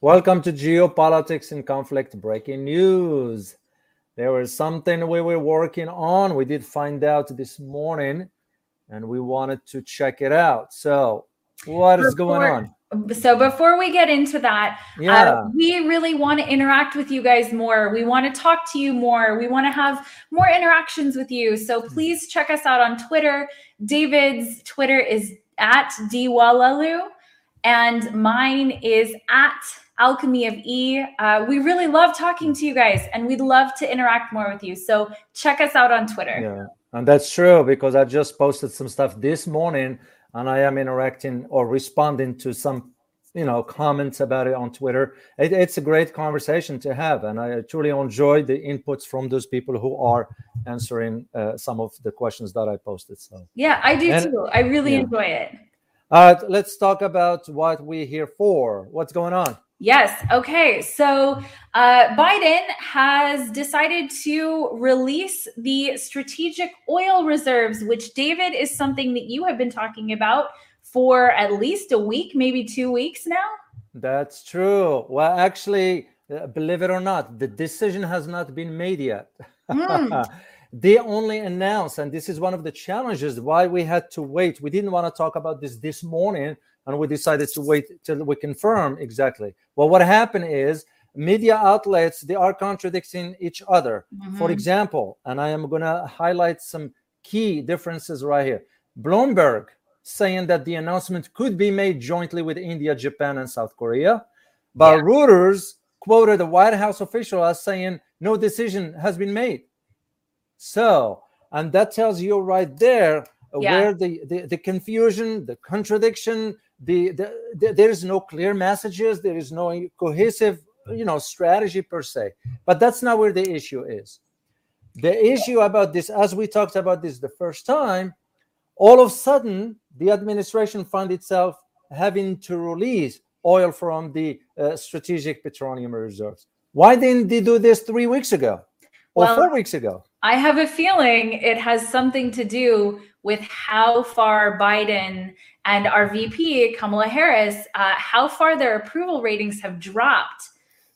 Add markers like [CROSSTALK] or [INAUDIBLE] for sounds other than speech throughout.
Welcome to Geopolitics in Conflict Breaking News. There was something we were working on. We did find out this morning and we wanted to check it out. So, what is Before- going on? So before we get into that, Yeah. uh, we really want to interact with you guys more. We want to talk to you more. We want to have more interactions with you. So please check us out on Twitter. David's Twitter is at Doualaalou, and mine is at Alchemy of E. Uh, we really love talking to you guys, and we'd love to interact more with you. So check us out on Twitter. Yeah, and that's true because I just posted some stuff this morning and I am interacting or responding to some, you know, comments about it on Twitter. It, it's a great conversation to have, and I truly enjoy the inputs from those people who are answering uh, some of the questions that I posted. So, Yeah, I do And- too. I really yeah. enjoy it. right, let's talk about what we're here for. What's going on? Yes. Okay. So uh, Biden has decided to release the strategic oil reserves, which, David, is something that you have been talking about for at least a week, maybe two weeks now. That's true. Well, actually, uh, believe it or not, the decision has not been made yet. Hmm. [LAUGHS] they only announced, and this is one of the challenges why we had to wait. We didn't want to talk about this this morning, and we decided to wait till we confirm exactly. Well, what happened is media outlets they are contradicting each other. For Mhm. example, and I am going to highlight some key differences right here. Bloomberg saying that the announcement could be made jointly with India, Japan, and South Korea. But Yeah. Reuters quoted a White House official as saying no decision has been made. So, and that tells you right there Yeah. where the, the, the confusion, the contradiction, the, the, the there is no clear messages, there is no cohesive, you know, strategy per se. But that's not where the issue is. The issue about this, as we talked about this the first time, all of a sudden the administration found itself having to release oil from the uh, strategic petroleum reserves. Why didn't they do this three weeks ago or Well, four weeks ago? I have a feeling it has something to do with how far Biden and our VP, Kamala Harris, uh, how far their approval ratings have dropped.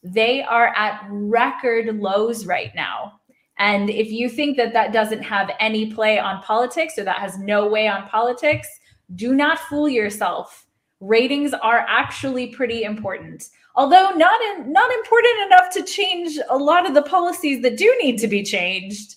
They are at record lows right now. And if you think that that doesn't have any play on politics or that has no way on politics, do not fool yourself. Ratings are actually pretty important. Although not in, not important enough to change a lot of the policies that do need to be changed.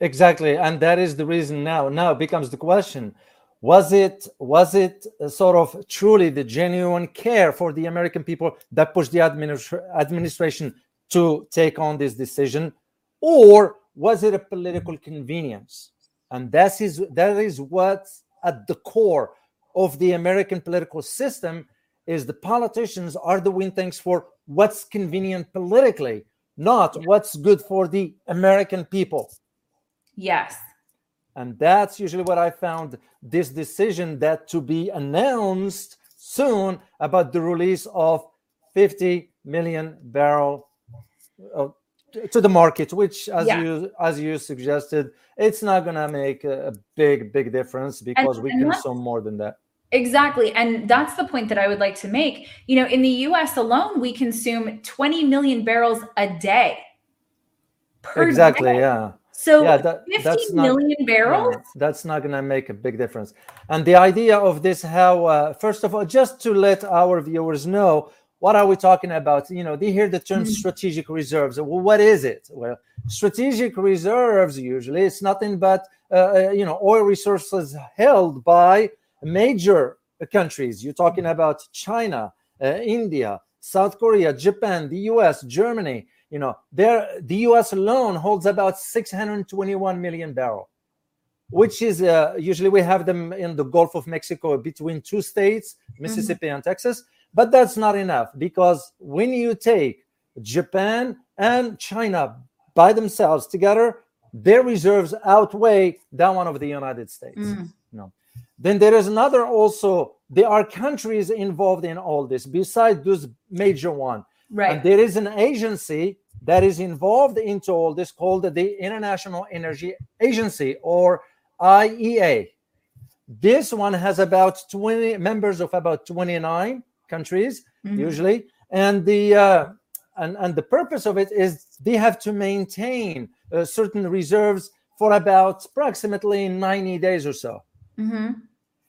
Exactly, and that is the reason now. Now becomes the question: Was it was it uh, sort of truly the genuine care for the American people that pushed the administra- administration to take on this decision, or was it a political convenience? And that is that is what's at the core of the American political system is the politicians are doing things for what's convenient politically, not what's good for the American people. Yes. And that's usually what I found this decision that to be announced soon about the release of 50 million barrel uh, to the market, which as Yeah. you as you suggested, it's not gonna make a, big big difference because we and consume more than that. Exactly. And that's the point that I would like to make. You know, in the US alone, we consume 20 million barrels a day. Exactly, day. yeah. So Yeah, that- 50 that's not- barrels? Yeah, that's not going to make a big difference. And the idea of this, how, uh, first of all, just to let our viewers know, what are we talking about? You know, they hear the term Mhm. strategic reserves. Well, what is it? Well, strategic reserves usually it's nothing but uh, uh, you know oil resources held by major countries. You're talking about China, uh, India, South Korea, Japan, the U.S., Germany. You know, there the U.S. alone holds about 621 million barrel, which is uh, usually we have them in the Gulf of Mexico between two states, Mississippi and Texas. But that's not enough because when you take Japan and China by themselves together, their reserves outweigh that one of the United States. Mm. Then there is another also. There are countries involved in all this besides those major one. Right. And there is an agency that is involved into all this called the International Energy Agency or IEA. This one has about 20 members of about 29 countries, mm-hmm. usually, and the uh, and and the purpose of it is they have to maintain uh, certain reserves for about approximately 90 days or so. Mm-hmm.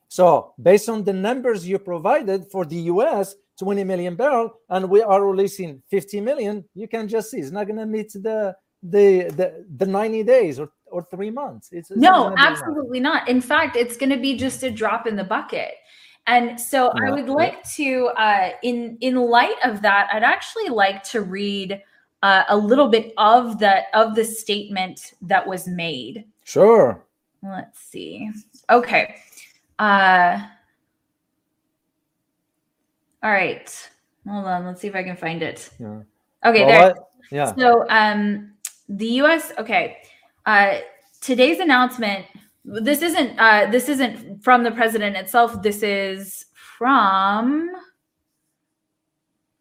So, based on the numbers you provided for the US, 20 million barrel, and we are releasing 50 million, you can just see it's not going to meet the the the the 90 days or or three months. It's, it's no, absolutely not. In fact, it's going to be just a drop in the bucket. And so yeah, I would like to, uh, in in light of that, I'd actually like to read uh, a little bit of the of the statement that was made. Sure. Let's see. Okay. Uh, all right. Hold on. Let's see if I can find it. Yeah. Okay. Well, there. yeah. So, um, the U.S. Okay. Uh, today's announcement. This isn't. Uh, this isn't from the president itself. This is from.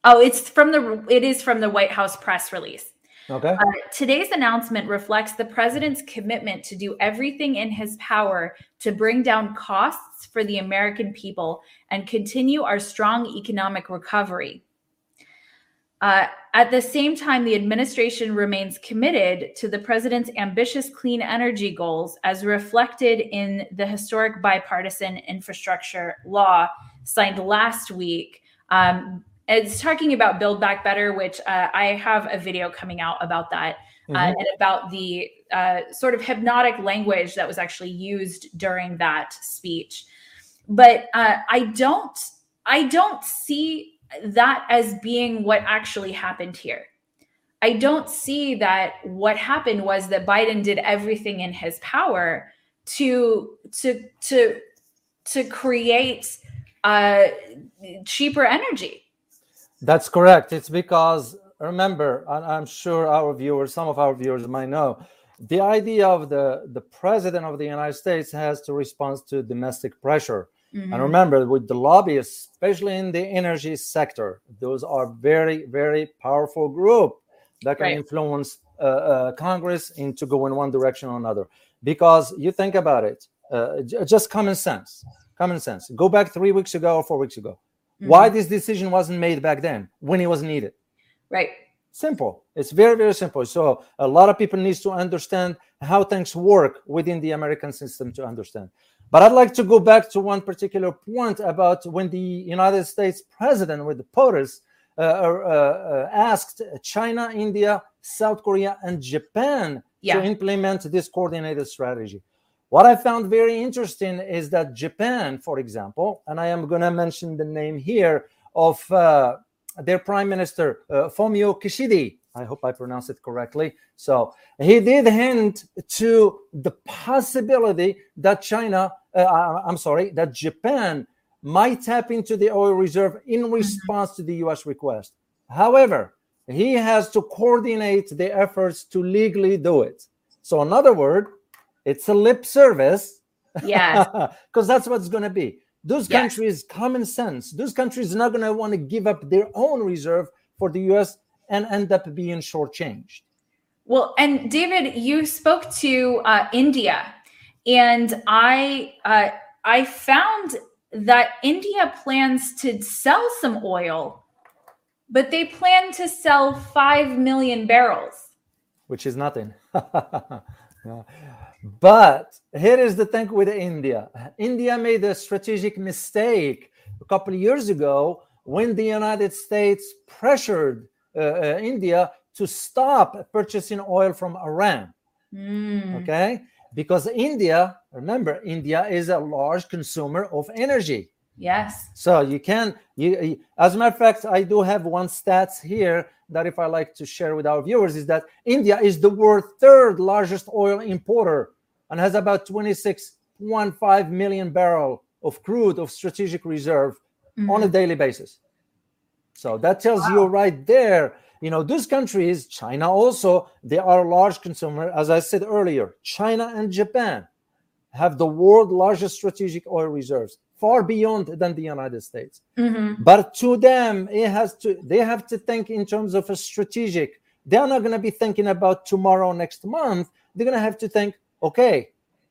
Oh, it's from the. It is from the White House press release. Okay. Uh, today's announcement reflects the president's commitment to do everything in his power to bring down costs for the American people and continue our strong economic recovery. Uh, at the same time, the administration remains committed to the president's ambitious clean energy goals as reflected in the historic bipartisan infrastructure law signed last week. Um, it's talking about Build Back Better, which uh, I have a video coming out about that uh, mm-hmm. uh, and about the uh, sort of hypnotic language that was actually used during that speech. But uh, I don't, I don't see that as being what actually happened here. I don't see that what happened was that Biden did everything in his power to to to to create uh, cheaper energy that's correct. It's because remember, I'm sure our viewers, some of our viewers might know, the idea of the the president of the United States has to respond to domestic pressure. Mm-hmm. And remember, with the lobbyists, especially in the energy sector, those are very, very powerful group that can right. influence uh, uh, Congress into going one direction or another. Because you think about it, uh, just common sense, common sense. Go back three weeks ago or four weeks ago Mm-hmm. Why this decision wasn't made back then when it was needed? Right. Simple. It's very very simple. So a lot of people needs to understand how things work within the American system to understand. But I'd like to go back to one particular point about when the United States president with the POTUS uh, uh, uh, asked China, India, South Korea, and Japan yeah. to implement this coordinated strategy. What I found very interesting is that Japan, for example, and I am going to mention the name here of uh, their prime minister, uh, Fumio Kishida. I hope I pronounced it correctly. So he did hint to the possibility that China, uh, I'm sorry, that Japan might tap into the oil reserve in mm-hmm. response to the US request. However, he has to coordinate the efforts to legally do it. So, in other words, it's a lip service. Yeah. [LAUGHS] Because that's what's going to be. Those yes. countries, common sense, those countries are not going to want to give up their own reserve for the US and end up being shortchanged. Well, and David, you spoke to uh, India, and I uh, I found that India plans to sell some oil, but they plan to sell five million barrels, which is nothing. [LAUGHS] yeah. But here is the thing with India. India made a strategic mistake a couple of years ago when the United States pressured uh, uh, India to stop purchasing oil from Iran. Mm. Okay? Because India, remember, India is a large consumer of energy. Yes. So you can you, as a matter of fact, I do have one stats here that if I like to share with our viewers is that India is the world third largest oil importer and has about 26.5 million barrel of crude of strategic reserve mm-hmm. on a daily basis. So that tells wow. you right there, you know, those countries, China also, they are a large consumer. As I said earlier, China and Japan have the world largest strategic oil reserves far beyond than the United States. Mm-hmm. But to them, it has to they have to think in terms of a strategic. They're not going to be thinking about tomorrow, next month. They're going to have to think, okay,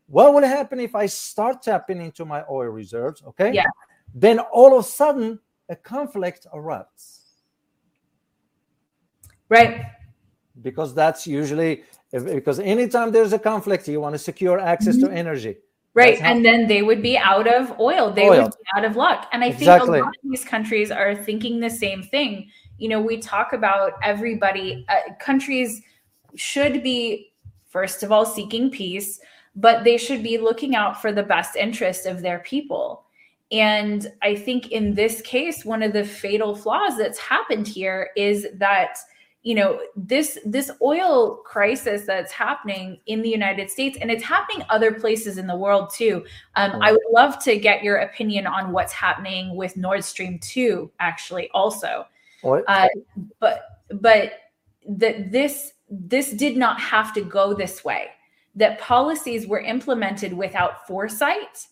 what will happen if I start tapping into my oil reserves? Okay. Yeah. Then all of a sudden, a conflict erupts. Right. Because that's usually because anytime there's a conflict, you want to secure access mm-hmm. to energy. Right. and then they would be out of oil. They oil. would be out of luck. And I exactly. think a lot of these countries are thinking the same thing. You know, we talk about everybody, uh, countries should be, first of all, seeking peace, but they should be looking out for the best interest of their people. And I think in this case, one of the fatal flaws that's happened here is that you know this this oil crisis that's happening in the united states and it's happening other places in the world too. Um, i would love to get your opinion on what's happening with nord stream 2 actually also. Uh, but but that this this did not have to go this way that policies were implemented without foresight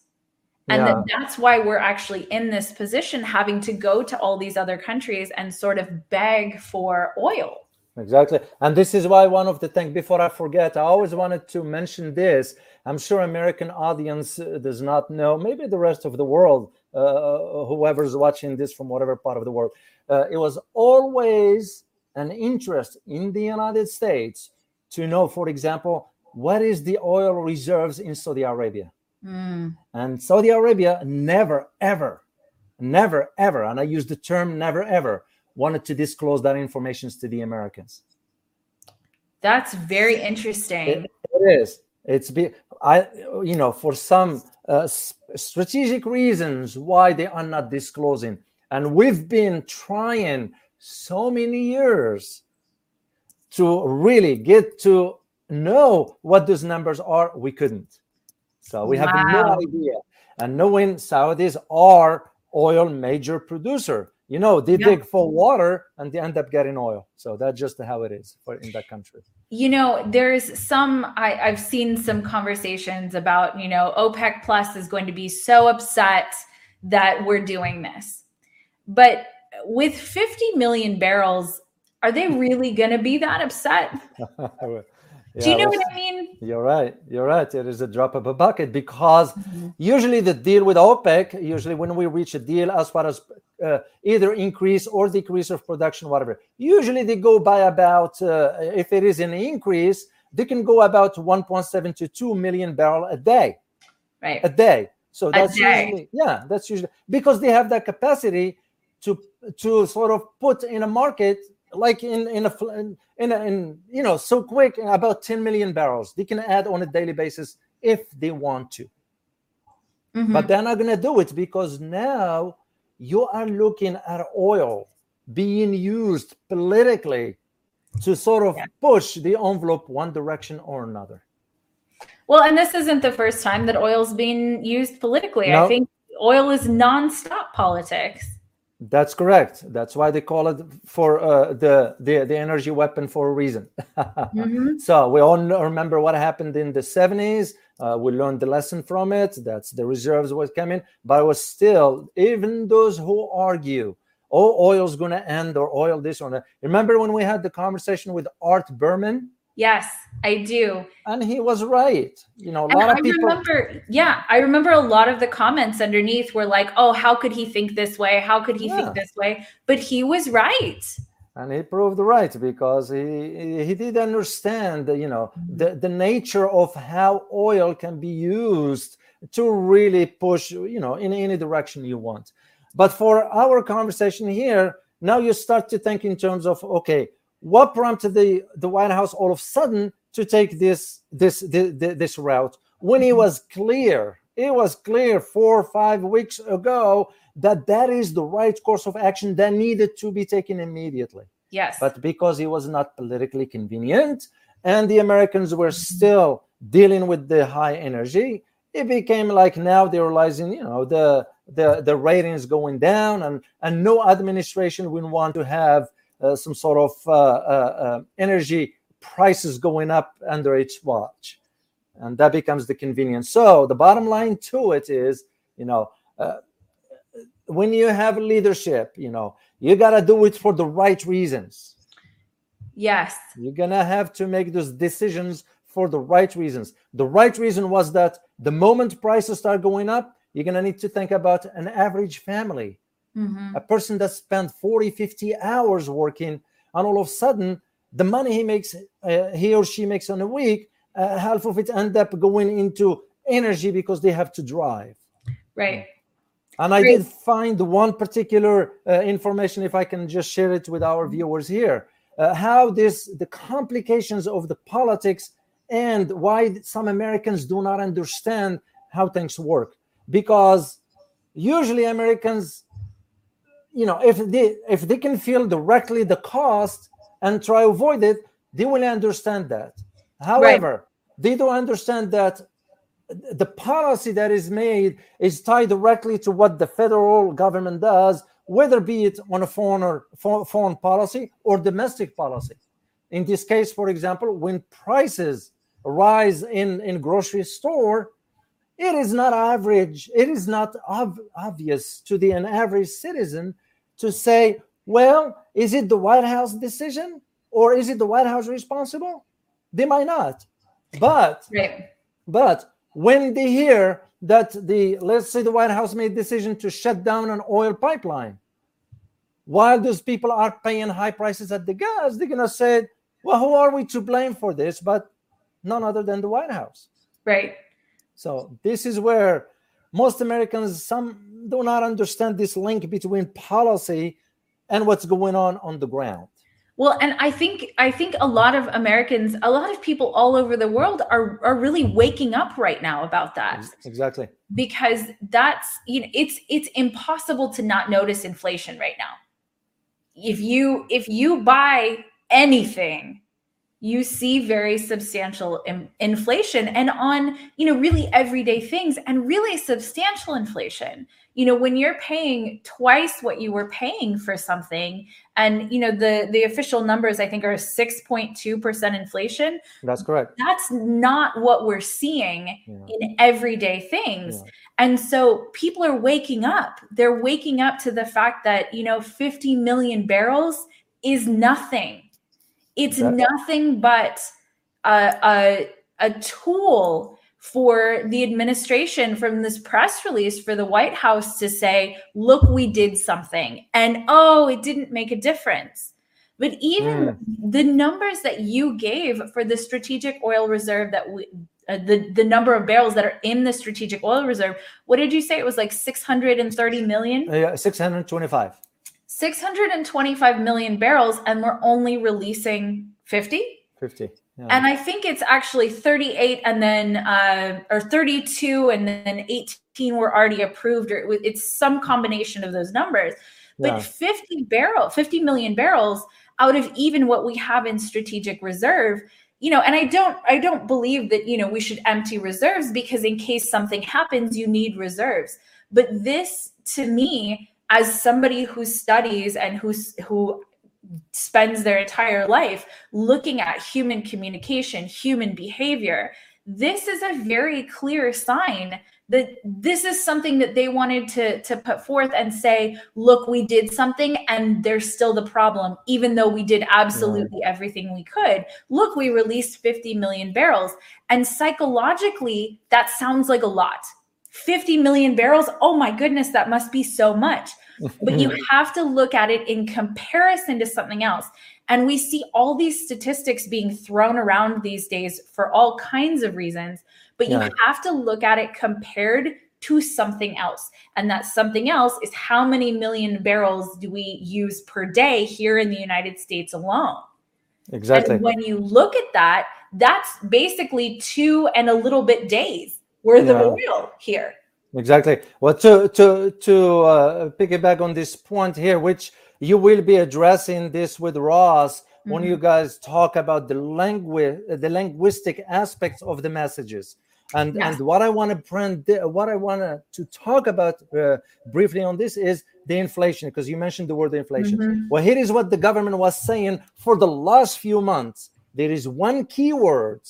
and yeah. that that's why we're actually in this position having to go to all these other countries and sort of beg for oil. Exactly. And this is why one of the things before i forget i always wanted to mention this. I'm sure american audience uh, does not know maybe the rest of the world uh, uh, whoever's watching this from whatever part of the world. Uh, it was always an interest in the united states to know for example what is the oil reserves in saudi arabia Mm. And Saudi Arabia never, ever, never, ever, and I use the term never, ever, wanted to disclose that information to the Americans. That's very interesting. it, it is. It's be I, you know, for some uh, strategic reasons why they are not disclosing, and we've been trying so many years to really get to know what those numbers are. We couldn't. So we have wow. no idea. And knowing Saudis are oil major producer, you know, they yeah. dig for water and they end up getting oil. So that's just how it is for in that country. You know, there's some I, I've seen some conversations about, you know, OPEC plus is going to be so upset that we're doing this. But with 50 million barrels, are they really going to be that upset? [LAUGHS] Yeah, Do you know what I mean? You're right. You're right. It is a drop of a bucket because mm-hmm. usually the deal with OPEC, usually when we reach a deal as far as uh, either increase or decrease of production, whatever, usually they go by about, uh, if it is an increase, they can go about 1.7 to 2 million barrel a day. Right. A day. So that's usually, yeah, that's usually because they have that capacity to to sort of put in a market like in in a in, a, in you know so quick about 10 million barrels they can add on a daily basis if they want to mm-hmm. but they're not going to do it because now you are looking at oil being used politically to sort of yeah. push the envelope one direction or another well and this isn't the first time that oil's being used politically no. i think oil is nonstop politics that's correct. That's why they call it for uh, the, the the energy weapon for a reason. [LAUGHS] mm-hmm. So we all remember what happened in the seventies. Uh, we learned the lesson from it. That's the reserves was coming, but it was still even those who argue, oh, oil's going to end or oil this or that. Remember when we had the conversation with Art Berman? Yes, I do. And he was right. You know, a lot of I people. Remember, yeah, I remember a lot of the comments underneath were like, "Oh, how could he think this way? How could he yeah. think this way?" But he was right. And he proved right because he he did understand, you know, mm-hmm. the the nature of how oil can be used to really push, you know, in any direction you want. But for our conversation here, now you start to think in terms of okay what prompted the, the White House all of a sudden to take this this this, this route when it mm-hmm. was clear it was clear four or five weeks ago that that is the right course of action that needed to be taken immediately. Yes. But because it was not politically convenient and the americans were mm-hmm. still dealing with the high energy it became like now they're realizing you know the the the ratings going down and and no administration would want to have some sort of uh, uh, energy prices going up under its watch. And that becomes the convenience. So the bottom line to it is, you know, when you have leadership, you know, you got to do it for the right reasons. Yes. You're going to have to make those decisions for the right reasons. The right reason was that the moment prices start going up, you're going to need to think about an average family Mm-hmm. A person that spent 40, 50 hours working, and all of a sudden, the money he makes, uh, he or she makes on a week, uh, half of it end up going into energy because they have to drive. Right. And I did find one particular uh, information, if I can just share it with our viewers here, uh, how this the complications of the politics and why some Americans do not understand how things work. Because usually Americans, you know, if they if they can feel directly the cost and try avoid it, they will understand that. However, right. they don't understand that the policy that is made is tied directly to what the federal government does, whether be it on a foreign or foreign policy or domestic policy. In this case, for example, when prices rise in in grocery store, it is not average. It is not ob- obvious to the an average citizen to say, well, is it the White House decision or is it the White House responsible? They might not, but [LAUGHS] right. but when they hear that the let's say the White House made decision to shut down an oil pipeline, while those people are paying high prices at the gas, they're gonna say, "Well, who are we to blame for this?" But none other than the White House. Right. So this is where most Americans some do not understand this link between policy and what's going on on the ground. Well, and I think I think a lot of Americans, a lot of people all over the world are are really waking up right now about that. Exactly. Because that's you know it's it's impossible to not notice inflation right now. If you if you buy anything you see very substantial in, inflation and on you know really everyday things and really substantial inflation. You know when you're paying twice what you were paying for something and you know the the official numbers i think are 6.2% inflation that's correct. that's not what we're seeing yeah. in everyday things. Yeah. and so people are waking up. They're waking up to the fact that you know 50 million barrels is nothing it's that, nothing but a, a, a tool for the administration from this press release for the White House to say, look, we did something. And oh, it didn't make a difference. But even mm. the numbers that you gave for the strategic oil reserve that we, uh, the the number of barrels that are in the strategic oil reserve, what did you say? It was like 630 million? Uh, yeah, 625. 625 million barrels and we're only releasing 50 50 yeah. and i think it's actually 38 and then uh, or 32 and then 18 were already approved or it, it's some combination of those numbers but yeah. 50 barrel 50 million barrels out of even what we have in strategic reserve you know and i don't i don't believe that you know we should empty reserves because in case something happens you need reserves but this to me as somebody who studies and who's who spends their entire life looking at human communication, human behavior, this is a very clear sign that this is something that they wanted to to put forth and say look we did something and there's still the problem even though we did absolutely everything we could. Look we released 50 million barrels. And psychologically that sounds like a lot 50 million barrels. Oh my goodness, that must be so much. But you [LAUGHS] have to look at it in comparison to something else. And we see all these statistics being thrown around these days for all kinds of reasons. But you have to look at it compared to something else. And that something else is how many million barrels do we use per day here in the United States alone? Exactly. And when you look at that, that's basically two and a little bit days we're the yeah. real here. Exactly. Well, to to to uh, piggyback on this point here, which you will be addressing this with Ross mm-hmm. when you guys talk about the language, the linguistic aspects of the messages. And yes. and what I want to print, what I want to talk about uh, briefly on this is the inflation, because you mentioned the word inflation. Mm-hmm. Well, here is what the government was saying for the last few months. There is one key keyword,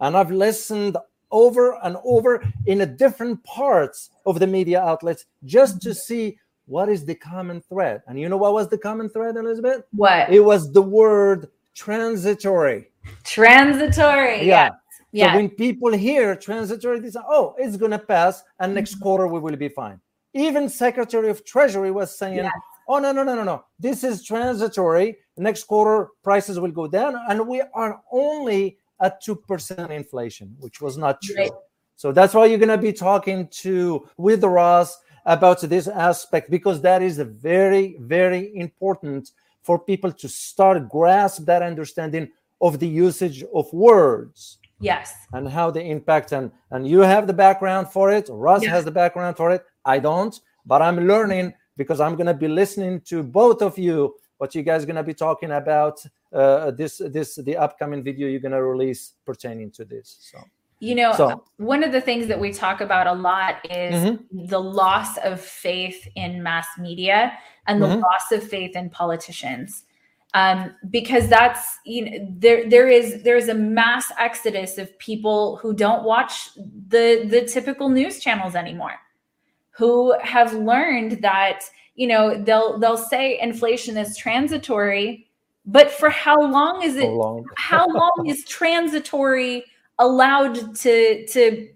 and I've listened over and over in a different parts of the media outlets just to see what is the common thread. And you know what was the common thread, Elizabeth? What? It was the word transitory. Transitory. Yeah. Yeah. So when people hear transitory, they say, oh, it's going to pass, and next mm-hmm. quarter we will be fine. Even Secretary of Treasury was saying, yes. "Oh no, no, no, no, no! This is transitory. Next quarter prices will go down, and we are only at two percent inflation, which was not true." Right. So that's why you're going to be talking to with Ross about this aspect because that is very, very important for people to start grasp that understanding of the usage of words yes and how they impact and and you have the background for it russ yes. has the background for it i don't but i'm learning because i'm going to be listening to both of you what you guys going to be talking about uh, this this the upcoming video you're going to release pertaining to this so you know, so, one of the things that we talk about a lot is mm-hmm. the loss of faith in mass media and the mm-hmm. loss of faith in politicians. Um, because that's you know there there is there is a mass exodus of people who don't watch the the typical news channels anymore, who have learned that you know they'll they'll say inflation is transitory, but for how long is it? How long, [LAUGHS] how long is transitory? allowed to to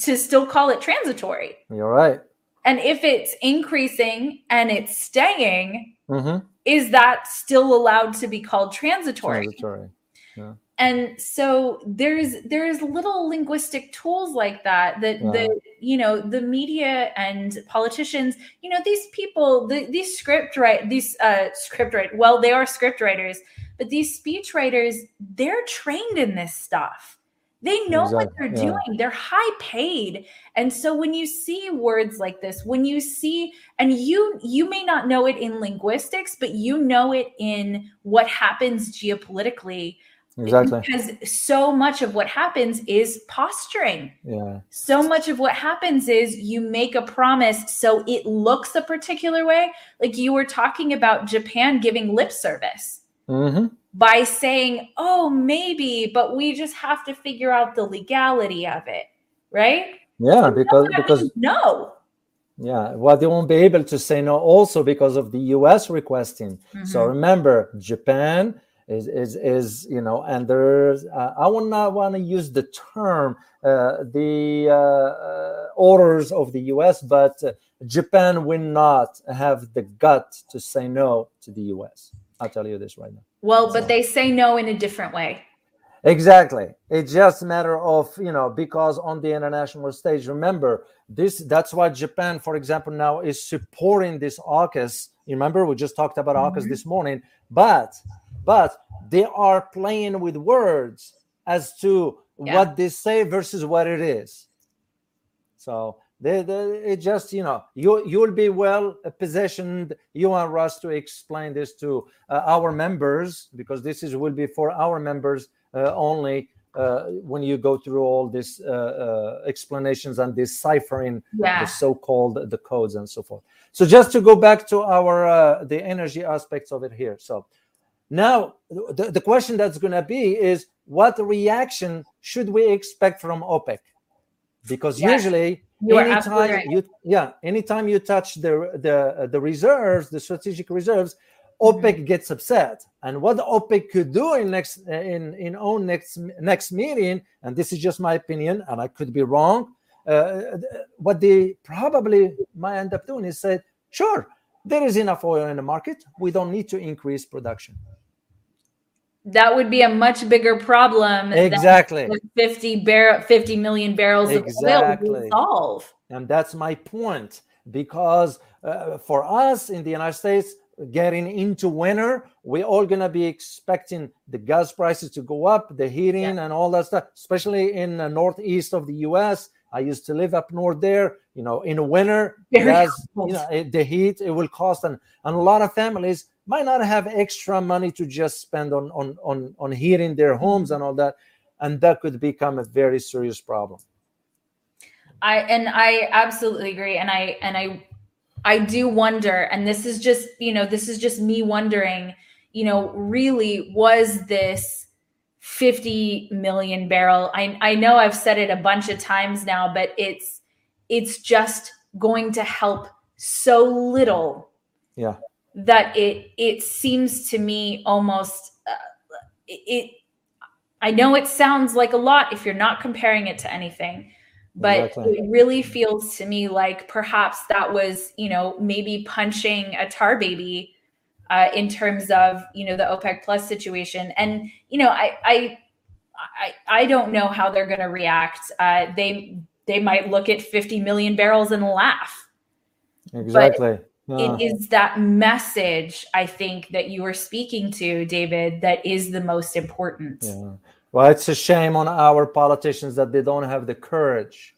to still call it transitory. You're right. And if it's increasing and it's staying, mm-hmm. is that still allowed to be called transitory? Transitory. Yeah. And so there's there's little linguistic tools like that that yeah. the you know the media and politicians you know these people the, these script write these uh, script write well they are script writers but these speech writers they're trained in this stuff they know exactly. what they're yeah. doing. They're high paid. And so when you see words like this, when you see and you you may not know it in linguistics, but you know it in what happens geopolitically. Exactly. Because so much of what happens is posturing. Yeah. So much of what happens is you make a promise so it looks a particular way. Like you were talking about Japan giving lip service. Mm-hmm by saying, oh, maybe, but we just have to figure out the legality of it, right? Yeah, so because because no. Yeah, well, they won't be able to say no also because of the US requesting. Mm-hmm. So remember, Japan is is is you know, and there's uh, I would not want to use the term uh, the uh, uh orders of the US, but uh, Japan will not have the gut to say no to the US. I'll tell you this right now. Well, but they say no in a different way. Exactly. It's just a matter of, you know, because on the international stage, remember this, that's why Japan, for example, now is supporting this AUKUS. You remember we just talked about mm-hmm. AUKUS this morning, but but they are playing with words as to yeah. what they say versus what it is. So they, they, it just you know you you'll be well positioned you and Russ to explain this to uh, our members because this is will be for our members uh, only uh, when you go through all these uh, uh, explanations and deciphering yeah. the so-called the codes and so forth so just to go back to our uh, the energy aspects of it here so now the, the question that's going to be is what reaction should we expect from opec because yes. usually you anytime right. you yeah anytime you touch the the the reserves the strategic reserves OPEC mm-hmm. gets upset, and what OPEC could do in next in in own next next meeting, and this is just my opinion, and I could be wrong. Uh, what they probably might end up doing is say, sure, there is enough oil in the market. We don't need to increase production that would be a much bigger problem exactly 50 barrel 50 million barrels exactly. of oil would solve and that's my point because uh, for us in the united states getting into winter we're all going to be expecting the gas prices to go up the heating yeah. and all that stuff especially in the northeast of the us i used to live up north there you know in the winter you know, it, the heat it will cost and, and a lot of families might not have extra money to just spend on on on on heating their homes and all that and that could become a very serious problem. I and i absolutely agree and i and i i do wonder and this is just you know this is just me wondering you know really was this 50 million barrel i i know i've said it a bunch of times now but it's it's just going to help so little yeah that it it seems to me almost uh, it, I know it sounds like a lot if you're not comparing it to anything, but exactly. it really feels to me like perhaps that was you know maybe punching a tar baby uh, in terms of you know the opec plus situation. And you know i i i, I don't know how they're going to react. Uh, they they might look at 50 million barrels and laugh. Exactly. It is that message i think that you were speaking to david that is the most important. Yeah. Well, it's a shame on our politicians that they don't have the courage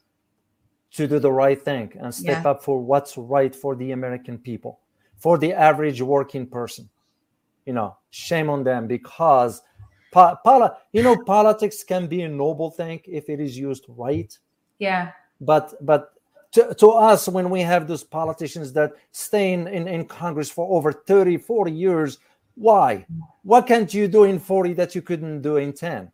to do the right thing and step yeah. up for what's right for the American people, for the average working person. You know, shame on them because po- poli- you know politics can be a noble thing if it is used right. Yeah. But but to, to us when we have those politicians that stay in, in, in Congress for over 30, 40 years, why? What can't you do in 40 that you couldn't do in 10?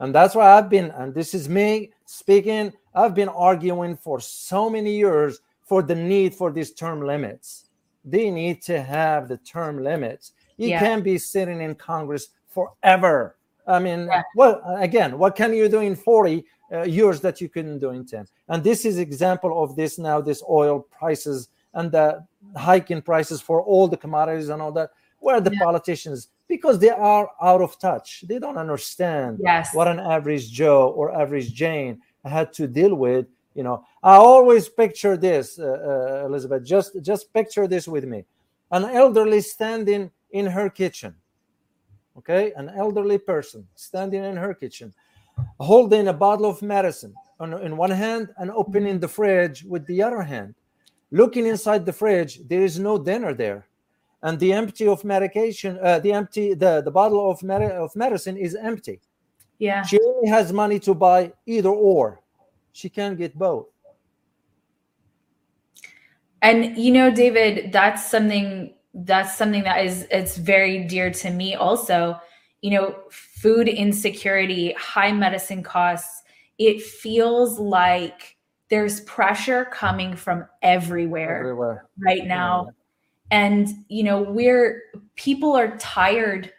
And that's why I've been, and this is me speaking, I've been arguing for so many years for the need for these term limits. They need to have the term limits. You yeah. can't be sitting in Congress forever. I mean, yeah. well, again, what can you do in 40 uh, years that you couldn't do in 10? And this is example of this now, this oil prices and the hike in prices for all the commodities and all that, where the yeah. politicians because they are out of touch. They don't understand yes. what an average Joe or average Jane had to deal with. You know, I always picture this, uh, uh, Elizabeth. Just just picture this with me: an elderly standing in her kitchen. Okay, an elderly person standing in her kitchen, holding a bottle of medicine on, in one hand and opening the fridge with the other hand. Looking inside the fridge, there is no dinner there and the empty of medication, uh, the empty, the, the bottle of, med- of medicine is empty. Yeah. She only has money to buy either or. She can't get both. And you know, David, that's something that's something that is it's very dear to me also. You know, food insecurity, high medicine costs, it feels like there's pressure coming from everywhere, everywhere. right now. Yeah and you know we're people are tired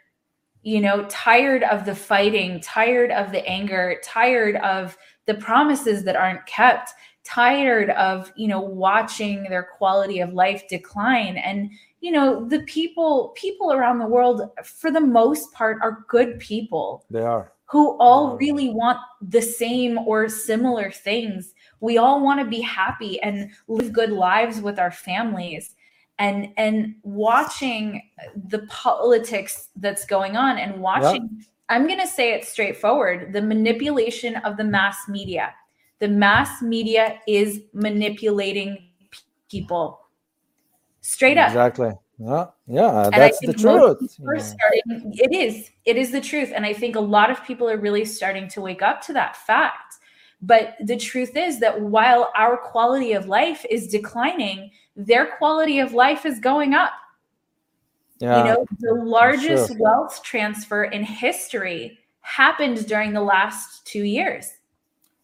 you know tired of the fighting tired of the anger tired of the promises that aren't kept tired of you know watching their quality of life decline. And you know the people people around the world for the most part are good people they are. who all really want the same or similar things. We all want to be happy and live good lives with our families. And and watching the politics that's going on and watching yep. i'm going to say it straightforward the manipulation of the mass media the mass media is manipulating people straight up exactly yeah yeah that's the truth starting, it is it is the truth and i think a lot of people are really starting to wake up to that fact but the truth is that while our quality of life is declining their quality of life is going up. Yeah, you know, the largest sure. wealth transfer in history happened during the last two years.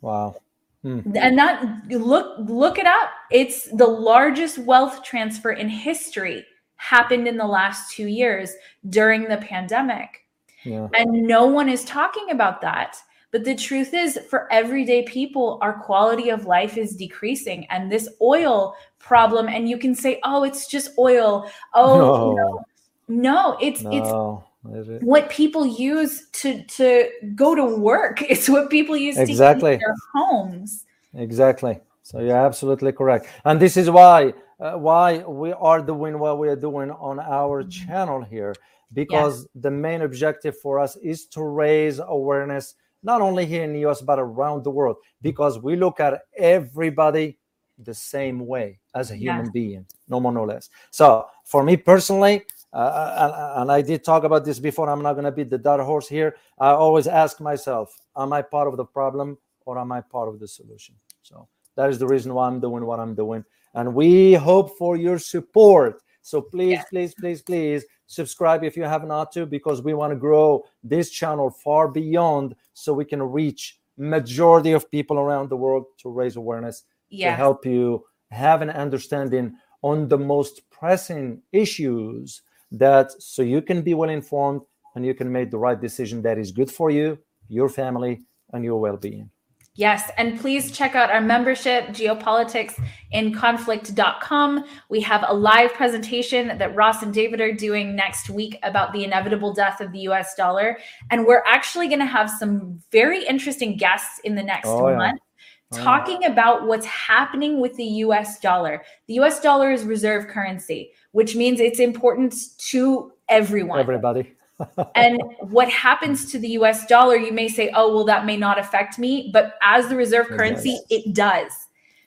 Wow. Hmm. And that look look it up. It's the largest wealth transfer in history happened in the last two years during the pandemic. Yeah. And no one is talking about that. But the truth is, for everyday people, our quality of life is decreasing. And this oil problem, and you can say, oh, it's just oil. Oh, no, know, no it's no. it's it? What people use to to go to work. [LAUGHS] It's what people use exactly. to their homes. Exactly. So you're absolutely correct. And this is why uh, why we are doing what we are doing on our mm-hmm. channel here because yeah. the main objective for us is to raise awareness not only here in the US, but around the world, because we look at everybody the same way as a human yeah. being, no more, no less. So for me personally, uh, uh and, I did talk about this before, I'm not going to beat the dead horse here. I always ask myself, am I part of the problem or am I part of the solution? So that is the reason why I'm doing what I'm doing. And we hope for your support. So please, yeah. please, please, please subscribe if you have not to because we want to grow this channel far beyond so we can reach majority of people around the world to raise awareness yes. to help you have an understanding on the most pressing issues that so you can be well informed and you can make the right decision that is good for you your family and your well-being Yes, and please check out our membership, geopoliticsinconflict.com. We have a live presentation that Ross and David are doing next week about the inevitable death of the US dollar. And we're actually going to have some very interesting guests in the next oh, month. Oh, yeah. Talking about what's happening with the US dollar. The US dollar is reserve currency, which means it's important to everyone. Everybody [LAUGHS] and what happens to the US dollar, you may say, oh, well, that may not affect me. But as the reserve currency, it does.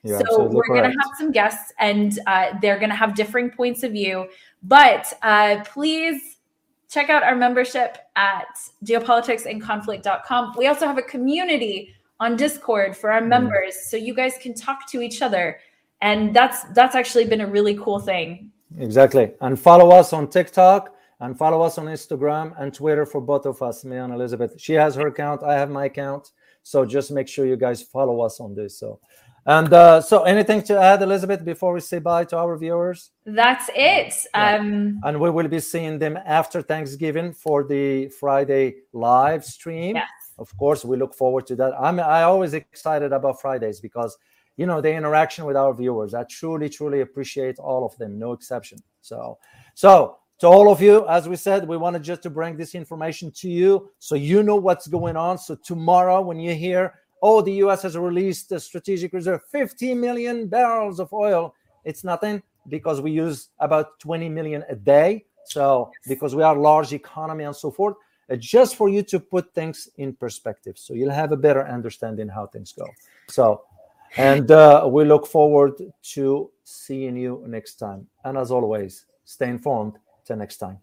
You're so we're going to have some guests and uh, they're going to have differing points of view. But uh, please check out our membership at geopoliticsinconflict.com. We also have a community on Discord for our mm. members so you guys can talk to each other. And that's that's actually been a really cool thing. Exactly. And follow us on TikTok and follow us on Instagram and Twitter for both of us, me and Elizabeth. She has her account, I have my account. So just make sure you guys follow us on this. So, and uh, so anything to add, Elizabeth, before we say bye to our viewers? That's it. Yeah. Um, and we will be seeing them after Thanksgiving for the Friday live stream. Yes. Of course, we look forward to that. I'm I always excited about Fridays because you know the interaction with our viewers. I truly, truly appreciate all of them, no exception. So, so to all of you as we said we wanted just to bring this information to you so you know what's going on so tomorrow when you hear oh the us has released a strategic reserve 50 million barrels of oil it's nothing because we use about 20 million a day so because we are a large economy and so forth uh, just for you to put things in perspective so you'll have a better understanding how things go so and uh, we look forward to seeing you next time and as always stay informed Till next time.